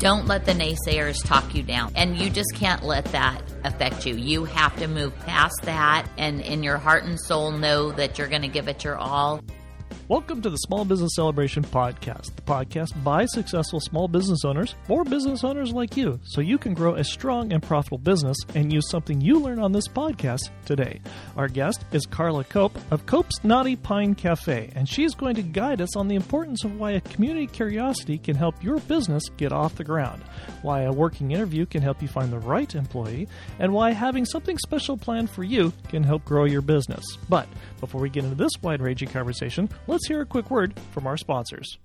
Don't let the naysayers talk you down. And you just can't let that affect you. You have to move past that and in your heart and soul know that you're going to give it your all. Welcome to the Small Business Celebration Podcast, the podcast by successful small business owners or business owners like you, so you can grow a strong and profitable business and use something you learn on this podcast today. Our guest is Carla Cope of Cope's Knotty Pine Cafe, and she's going to guide us on the importance of why a community curiosity can help your business get off the ground, why a working interview can help you find the right employee, and why having something special planned for you can help grow your business. But before we get into this wide ranging conversation, let's hear a quick word from our sponsors.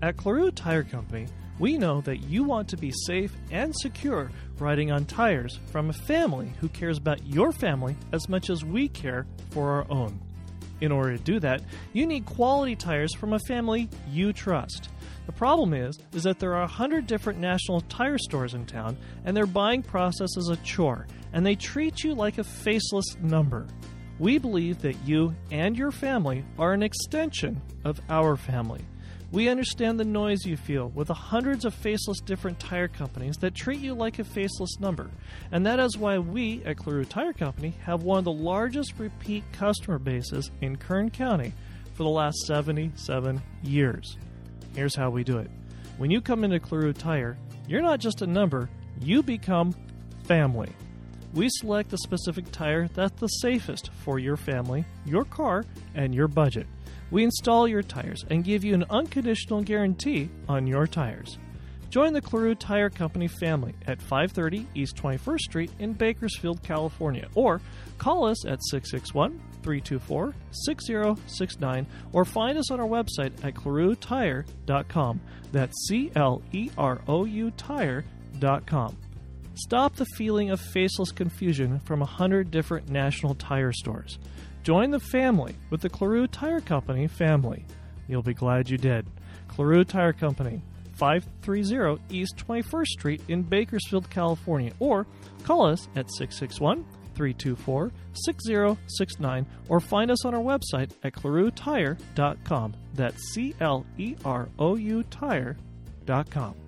At Clerou Tire Company, we know that you want to be safe and secure riding on tires from a family who cares about your family as much as we care for our own. In order to do that, you need quality tires from a family you trust. The problem is is that there are 100 different national tire stores in town and their buying process is a chore and they treat you like a faceless number. We believe that you and your family are an extension of our family. We understand the noise you feel with the hundreds of faceless different tire companies that treat you like a faceless number. And that is why we at Clerou Tire Company have one of the largest repeat customer bases in Kern County for the last 77 years. Here's how we do it. When you come into Clerou Tire, you're not just a number, you become family. We select the specific tire that's the safest for your family, your car, and your budget. We install your tires and give you an unconditional guarantee on your tires. Join the Clerou Tire Company family at 530 East 21st Street in Bakersfield, California, or call us at 661 324 6069 or find us on our website at cleroutire.com. That's C L E R O U tire.com. Stop the feeling of faceless confusion from a hundred different national tire stores. Join the family with the Clerou Tire Company family. You'll be glad you did. Clerou Tire Company, 530 East 21st Street in Bakersfield, California, or call us at 661 324 6069 or find us on our website at cleroutire.com. That's C L E R O U tire.com.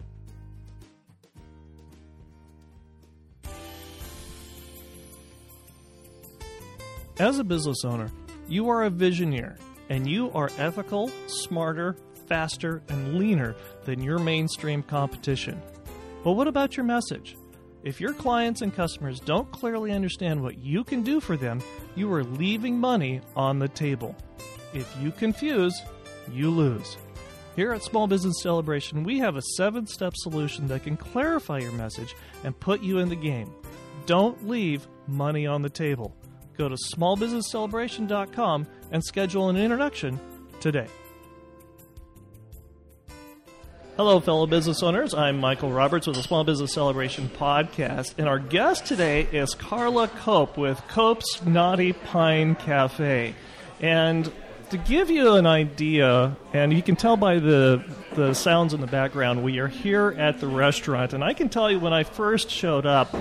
As a business owner, you are a visioneer and you are ethical, smarter, faster, and leaner than your mainstream competition. But what about your message? If your clients and customers don't clearly understand what you can do for them, you are leaving money on the table. If you confuse, you lose. Here at Small Business Celebration, we have a seven step solution that can clarify your message and put you in the game. Don't leave money on the table. Go to smallbusinesscelebration.com and schedule an introduction today. Hello, fellow business owners. I'm Michael Roberts with the Small Business Celebration podcast, and our guest today is Carla Cope with Cope's Knotty Pine Cafe. And to give you an idea, and you can tell by the the sounds in the background, we are here at the restaurant, and I can tell you when I first showed up,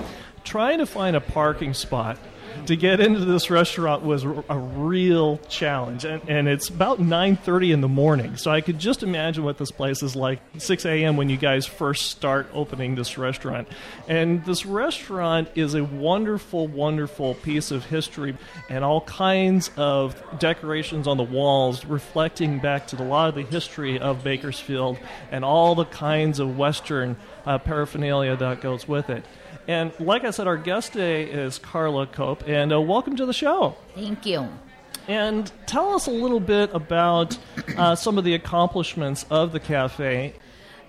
trying to find a parking spot to get into this restaurant was a real challenge. And, and it's about 9.30 in the morning. So i could just imagine what this place is like 6 a.m when you guys first start opening this restaurant. And this restaurant is a wonderful wonderful piece of history and all kinds of decorations on the walls reflecting back to a lot of the history of bakersfield and all the kinds of western uh, paraphernalia that goes with it and like I said, our guest today is Carla Cope, and uh, welcome to the show. Thank you. And tell us a little bit about uh, some of the accomplishments of the cafe.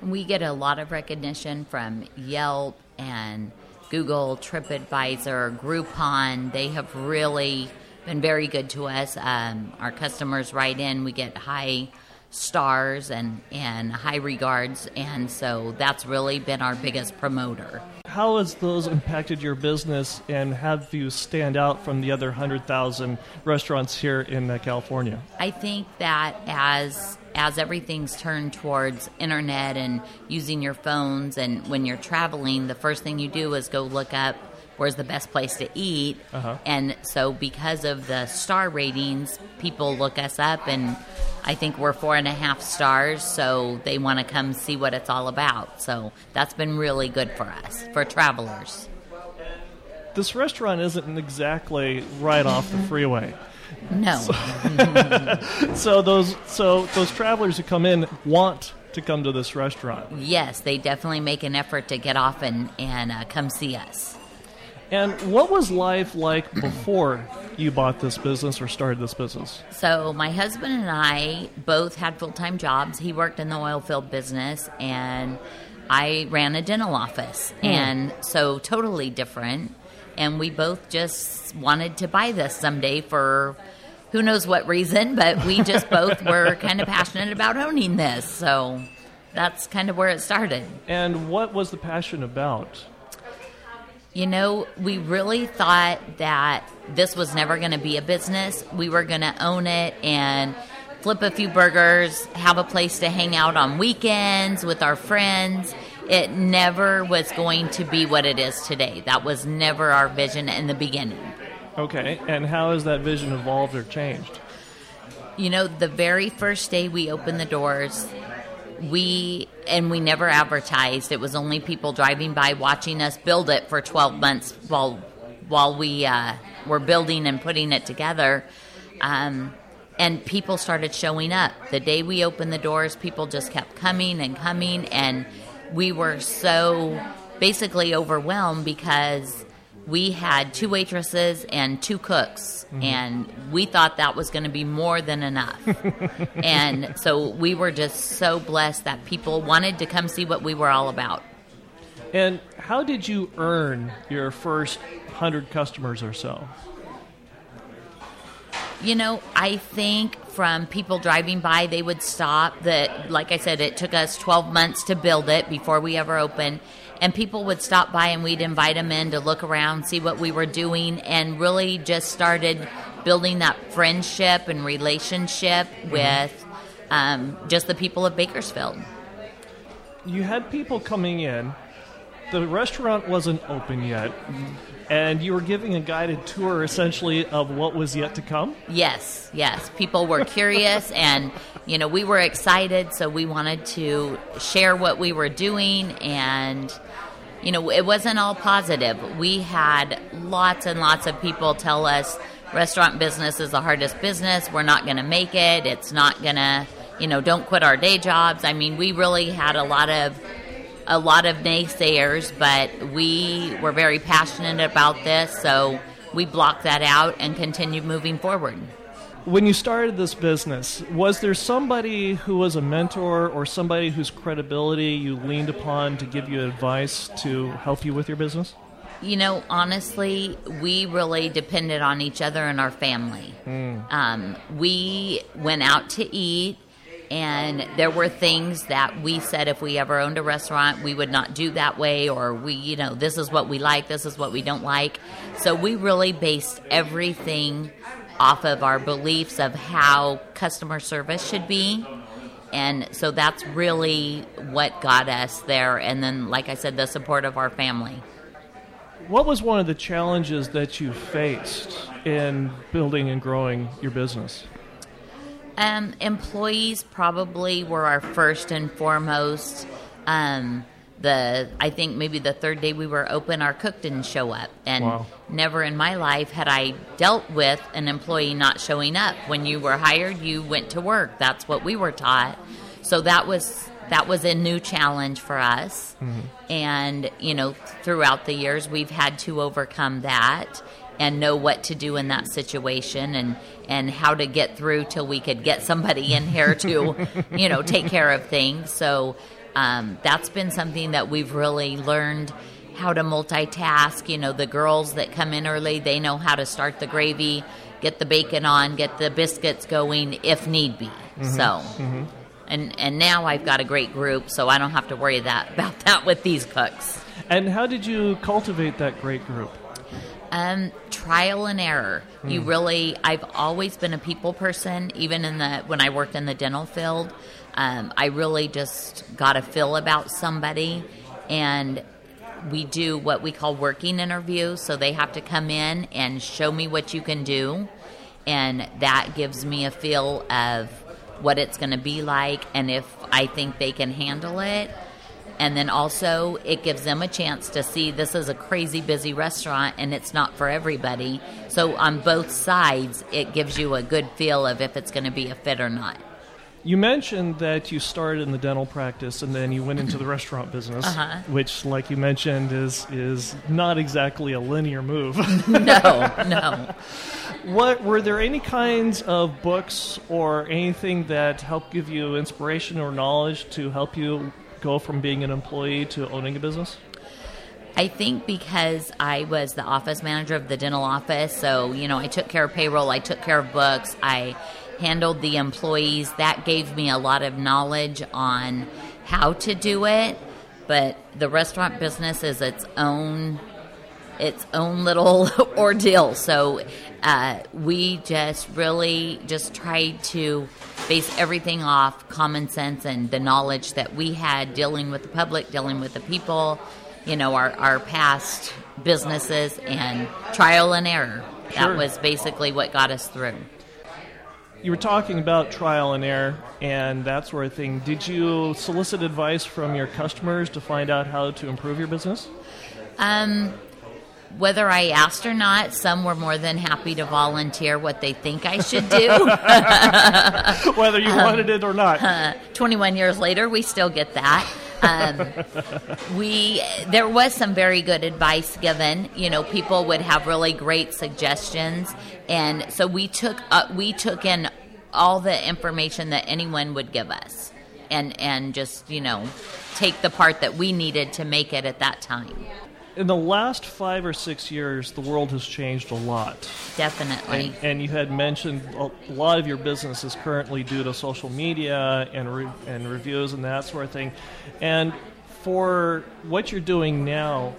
We get a lot of recognition from Yelp and Google, TripAdvisor, Groupon. They have really been very good to us. Um, our customers write in, we get high stars and, and high regards, and so that's really been our biggest promoter. How has those impacted your business and have you stand out from the other 100,000 restaurants here in uh, California? I think that as as everything's turned towards internet and using your phones and when you're traveling, the first thing you do is go look up where's the best place to eat. Uh-huh. And so because of the star ratings, people look us up and I think we're four and a half stars, so they want to come see what it's all about. So that's been really good for us, for travelers. This restaurant isn't exactly right off the freeway. No. So those so those travelers who come in want to come to this restaurant. yes, they definitely make an effort to get off and, and uh, come see us. And what was life like before you bought this business or started this business? So my husband and I both had full time jobs. He worked in the oil field business, and I ran a dental office, hmm. and so totally different. And we both just wanted to buy this someday for who knows what reason, but we just both were kind of passionate about owning this. So that's kind of where it started. And what was the passion about? You know, we really thought that this was never going to be a business. We were going to own it and flip a few burgers, have a place to hang out on weekends with our friends. It never was going to be what it is today. That was never our vision in the beginning. Okay, and how has that vision evolved or changed? You know, the very first day we opened the doors, we and we never advertised. It was only people driving by watching us build it for 12 months while while we uh, were building and putting it together. Um, and people started showing up. The day we opened the doors, people just kept coming and coming, and we were so basically overwhelmed because we had two waitresses and two cooks, mm-hmm. and we thought that was going to be more than enough. and so we were just so blessed that people wanted to come see what we were all about. And how did you earn your first 100 customers or so? You know, I think from people driving by, they would stop. That, like I said, it took us 12 months to build it before we ever opened. And people would stop by and we'd invite them in to look around, see what we were doing, and really just started building that friendship and relationship with um, just the people of Bakersfield. You had people coming in, the restaurant wasn't open yet, and you were giving a guided tour essentially of what was yet to come? Yes, yes. People were curious and, you know, we were excited, so we wanted to share what we were doing and you know, it wasn't all positive. We had lots and lots of people tell us restaurant business is the hardest business. We're not going to make it. It's not going to, you know, don't quit our day jobs. I mean, we really had a lot of a lot of naysayers, but we were very passionate about this, so we blocked that out and continued moving forward. When you started this business, was there somebody who was a mentor or somebody whose credibility you leaned upon to give you advice to help you with your business? You know, honestly, we really depended on each other and our family. Um, we went out to eat, and there were things that we said if we ever owned a restaurant, we would not do that way, or we, you know, this is what we like, this is what we don't like. So we really based everything off of our beliefs of how customer service should be. And so that's really what got us there. And then, like I said, the support of our family. What was one of the challenges that you faced in building and growing your business? Um, employees probably were our first and foremost. Um, the I think maybe the third day we were open, our cook didn't show up, and Wow. never in my life had I dealt with an employee not showing up. When you were hired, you went to work. That's what we were taught. So that was that was a new challenge for us, and you know throughout the years we've had to overcome that and know what to do in that situation and and how to get through till we could get somebody in here to you know take care of things. So um, that's been something that we've really learned how to multitask. You know the girls that come in early they know how to start the gravy get the bacon on get the biscuits going if need be. So and and now I've got a great group so I don't have to worry that about that with these cooks. And how did you cultivate that great group? Um, trial and error. You really, I've always been a people person, even in the when I worked in the dental field. Um, I really just got a feel about somebody, and we do what we call working interviews. So they have to come in and show me what you can do, and that gives me a feel of what it's going to be like, and if I think they can handle it. And then also, it gives them a chance to see this is a crazy busy restaurant and it's not for everybody. So, on both sides, it gives you a good feel of if it's going to be a fit or not. You mentioned that you started in the dental practice and then you went into the restaurant business, Uh-huh. which, like you mentioned, is is not exactly a linear move. No, no. what were there any kinds of books or anything that helped give you inspiration or knowledge to help you go from being an employee to owning a business? I think because I was the office manager of the dental office, so you know, I took care of payroll, I took care of books, I handled the employees. That gave me a lot of knowledge on how to do it. But the restaurant business is its own its own little ordeal. So uh, we just really just tried to base everything off common sense and the knowledge that we had dealing with the public, dealing with the people, you know, our, our past businesses and trial and error. Sure. That was basically what got us through. You were talking about trial and error and that sort of thing. Did you solicit advice from your customers to find out how to improve your business? Um, whether I asked or not, some were more than happy to volunteer what they think I should do. Whether you wanted it or not. 21 years later, we still get that. Um, we there was some very good advice given. You know, people would have really great suggestions, and so we took uh, we took in all the information that anyone would give us, and and just you know take the part that we needed to make it at that time. In the last five or six years, the world has changed a lot. Definitely. And, and you had mentioned a lot of your business is currently due to social media and re- and reviews and that sort of thing. And for what you're doing now,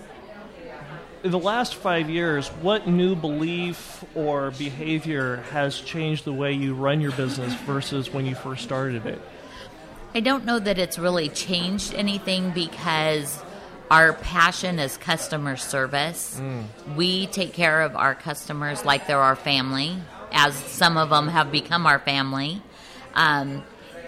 in the last five years, what new belief or behavior has changed the way you run your business versus when you first started it? I don't know that it's really changed anything because our passion is customer service. Mm. We take care of our customers like they're our family, as some of them have become our family. Um,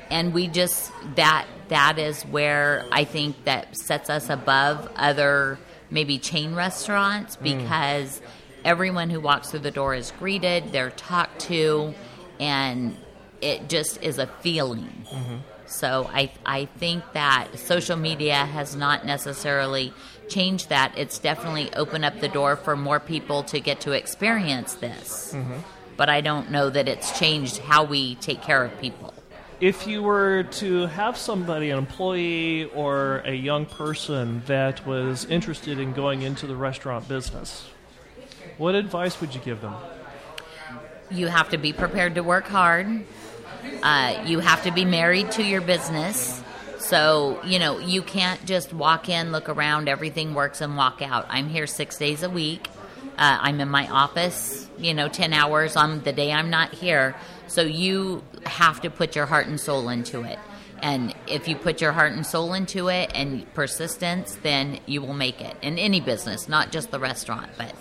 and we just that that is where I think that sets us above other maybe chain restaurants mm. because everyone who walks through the door is greeted, they're talked to, and it just is a feeling. Mm-hmm. So I I think that social media has not necessarily changed that. It's definitely opened up the door for more people to get to experience this. Mm-hmm. But I don't know that it's changed how we take care of people. If you were to have somebody, an employee or a young person that was interested in going into the restaurant business, what advice would you give them? You have to be prepared to work hard. Uh, you have to be married to your business. So, you know, you can't just walk in, look around, everything works, and walk out. I'm here six days a week. Uh, I'm in my office, you know, 10 hours on the day I'm not here. So you have to put your heart and soul into it. And if you put your heart and soul into it and persistence, then you will make it in any business, not just the restaurant, but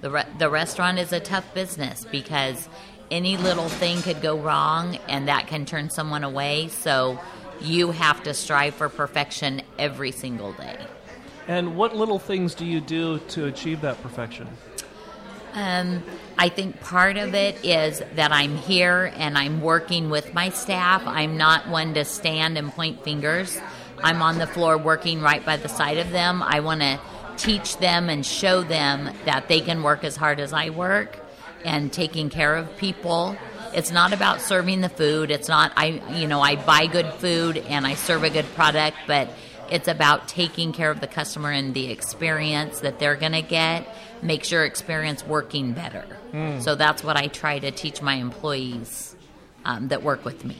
the re- the restaurant is a tough business because any little thing could go wrong and that can turn someone away. So you have to strive for perfection every single day. And what little things do you do to achieve that perfection? Um, I think part of it is that I'm here and I'm working with my staff. I'm not one to stand and point fingers. I'm on the floor working right by the side of them. I want to teach them and show them that they can work as hard as I work and taking care of people. It's not about serving the food. It's not I you know, I buy good food and I serve a good product, but it's about taking care of the customer and the experience that they're going to get, makes your experience working better. So that's what I try to teach my employees um, that work with me.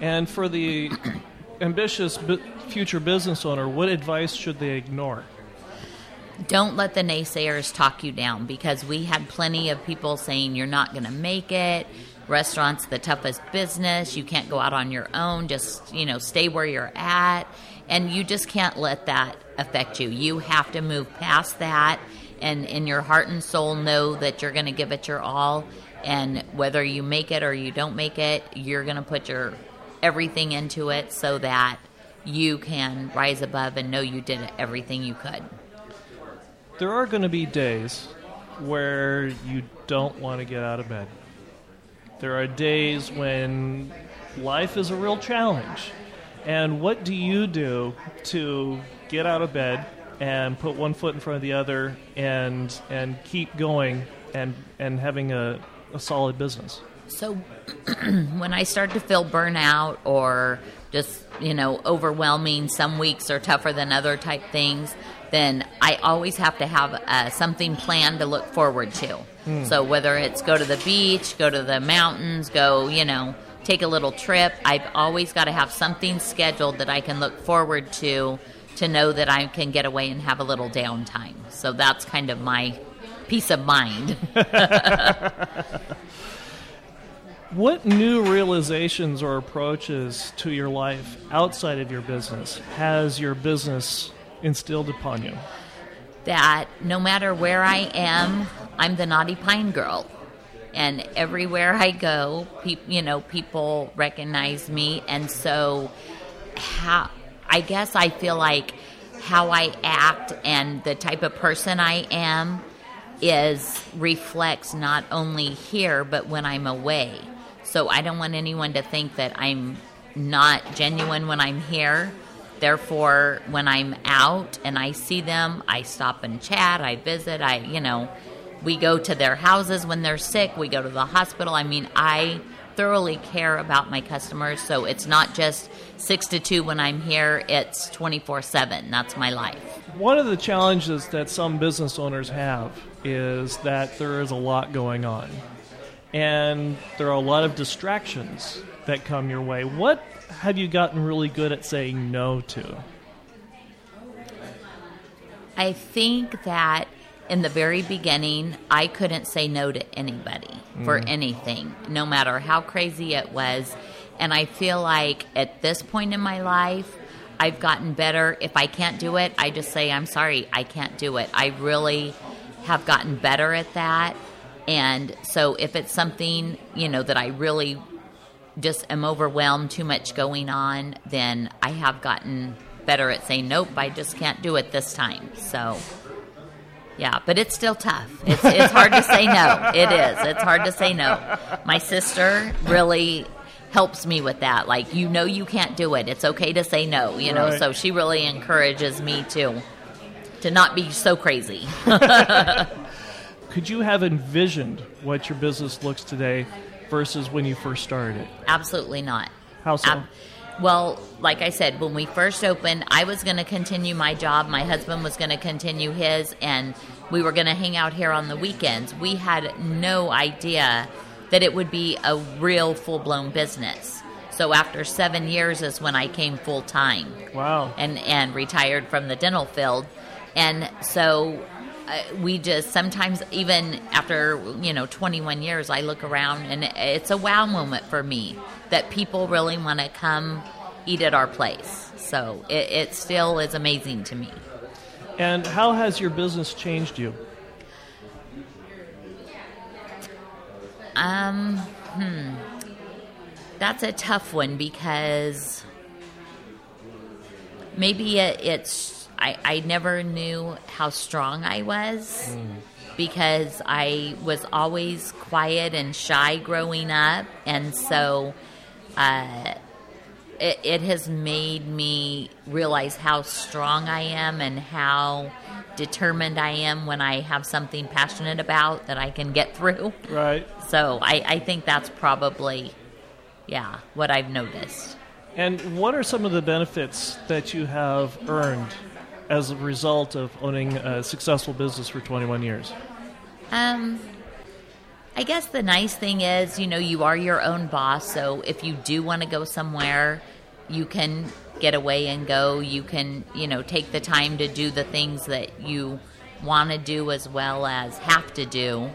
And for the ambitious bu- future business owner, what advice should they ignore? Don't let the naysayers talk you down because we had plenty of people saying you're not going to make it. Restaurants the toughest business. You can't go out on your own. Just, you know, stay where you're at. And you just can't let that affect you. You have to move past that and in your heart and soul know that you're going to give it your all And whether you make it or you don't make it, you're going to put your everything into it so that you can rise above and know you did everything you could. There are going to be days where you don't want to get out of bed. There are days when life is a real challenge. And what do you do to get out of bed and put one foot in front of the other and and keep going and and having a, a solid business? So when I start to feel burnout or just, you know, overwhelming, some weeks are tougher than other type things, then I always have to have uh, something planned to look forward to. Mm. So whether it's go to the beach, go to the mountains, go, you know, take a little trip, I've always got to have something scheduled that I can look forward to to know that I can get away and have a little downtime. So that's kind of my peace of mind. what new realizations or approaches to your life outside of your business has your business instilled upon you? That no matter where I am, I'm the Knotty Pine girl. And everywhere I go, pe- you know, people recognize me. And so, how, I guess I feel like how I act and the type of person I am is reflects not only here but when I'm away. So I don't want anyone to think that I'm not genuine when I'm here. Therefore, when I'm out and I see them, I stop and chat, I visit, I, you know, we go to their houses when they're sick, we go to the hospital. I mean, I thoroughly care about my customers, so it's not just 6 to 2 when I'm here, it's 24 7. That's my life. One of the challenges that some business owners have is that there is a lot going on, and there are a lot of distractions that come your way. What have you gotten really good at saying no to? I think that in the very beginning, I couldn't say no to anybody mm. for anything, no matter how crazy it was. And I feel like at this point in my life, I've gotten better. If I can't do it, I just say, I'm sorry, I can't do it. I really have gotten better at that. And so if it's something, you know, that I really just am overwhelmed, too much going on, then I have gotten better at saying, nope, I just can't do it this time. So, yeah, but it's still tough. It's, it's hard to say no. It is. It's hard to say no. My sister really helps me with that. Like, you know, you can't do it. It's okay to say no, you know. Right. So she really encourages me to to not be so crazy. Could you have envisioned what your business looks today versus when you first started it? Absolutely not. How so? Ab- well, like I said, when we first opened, I was going to continue my job. My husband was going to continue his, and we were going to hang out here on the weekends. We had no idea that it would be a real full blown business. So after seven years is when I came full time. Wow. And and retired from the dental field, and so uh, we just sometimes even after you know 21 years i look around and it's a wow moment for me that people really want to come eat at our place. So it, it still is amazing to me. And how has your business changed you? Um hmm. That's a tough one because maybe it, it's I, I never knew how strong I was mm. because I was always quiet and shy growing up. And so uh, it, it has made me realize how strong I am and how determined I am when I have something passionate about that I can get through. Right. So I, I think that's probably, yeah, what I've noticed. And what are some of the benefits that you have earned as a result of owning a successful business for 21 years? Um, I guess the nice thing is, you know, you are your own boss. So if you do want to go somewhere, you can get away and go. You can, you know, take the time to do the things that you want to do as well as have to do.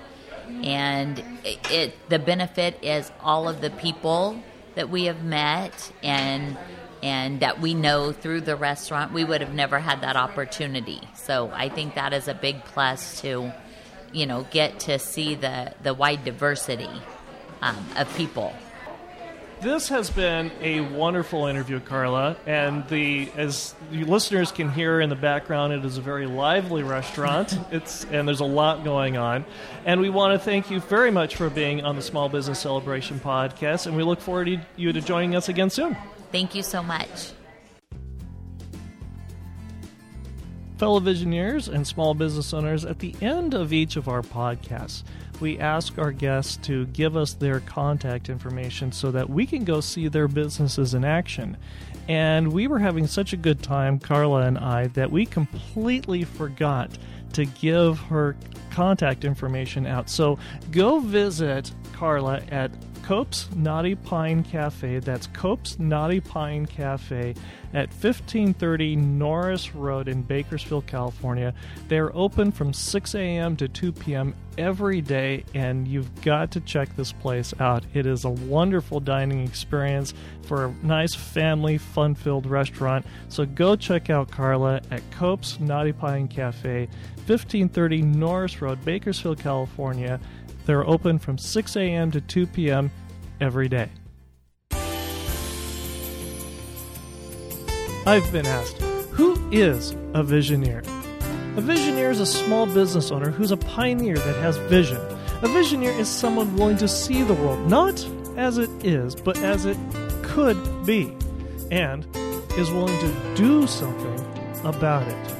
And it, it the benefit is all of the people that we have met and and that we know through the restaurant, we would have never had that opportunity. So I think that is a big plus to you know, get to see the, the wide diversity um, of people. This has been a wonderful interview, Carla, and the as the listeners can hear in the background, it is a very lively restaurant. it's and there's a lot going on, and we want to thank you very much for being on the Small Business Celebration podcast, and we look forward to you to joining us again soon. Thank you so much. Fellow Visioneers and small business owners, at the end of each of our podcasts, we ask our guests to give us their contact information so that we can go see their businesses in action. And we were having such a good time, Carla and I, that we completely forgot to give her contact information out. So go visit Carla at Cope's Knotty Pine Cafe. That's Cope's Knotty Pine Cafe at 1530 Norris Road in Bakersfield, California. They're open from 6 a.m. to 2 p.m. every day, and you've got to check this place out. It is a wonderful dining experience for a nice family, fun filled restaurant. So go check out Carla at Cope's Knotty Pine Cafe, 1530 Norris Road, Bakersfield, California. They're open from 6 a.m. to 2 p.m. every day. I've been asked, who is a visioneer? A visioneer is a small business owner who's a pioneer that has vision. A visioneer is someone willing to see the world not as it is, but as it could be, and is willing to do something about it.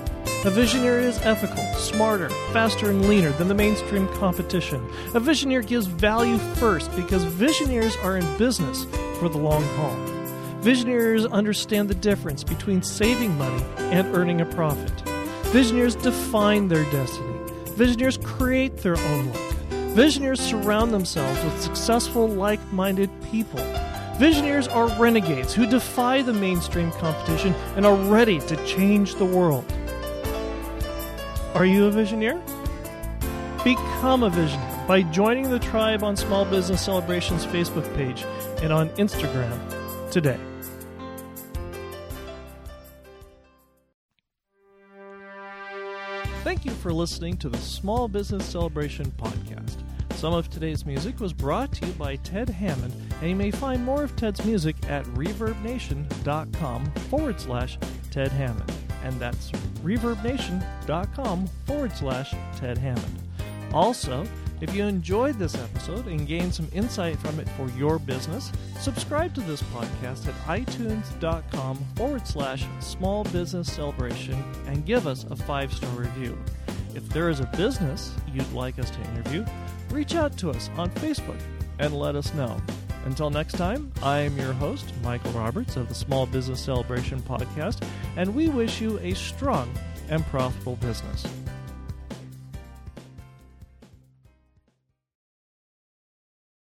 A visionary is ethical, smarter, faster, and leaner than the mainstream competition. A visionary gives value first because visionaries are in business for the long haul. Visionaries understand the difference between saving money and earning a profit. Visionaries define their destiny. Visionaries create their own life. Visionaries surround themselves with successful, like minded people. Visionaries are renegades who defy the mainstream competition and are ready to change the world. Are you a visioneer? Become a visioneer by joining the tribe on Small Business Celebrations Facebook page and on Instagram today. Thank you for listening to the Small Business Celebration podcast. Some of today's music was brought to you by Ted Hammond, and you may find more of Ted's music at reverbnation.com forward slash Ted Hammond and that's reverbnation.com forward slash Ted Hammond. Also, if you enjoyed this episode and gained some insight from it for your business, subscribe to this podcast at itunes.com forward slash small business celebration and give us a five star review. If there is a business you'd like us to interview, reach out to us on Facebook and let us know. Until next time, I am your host, Michael Roberts of the Small Business Celebration Podcast, and we wish you a strong and profitable business.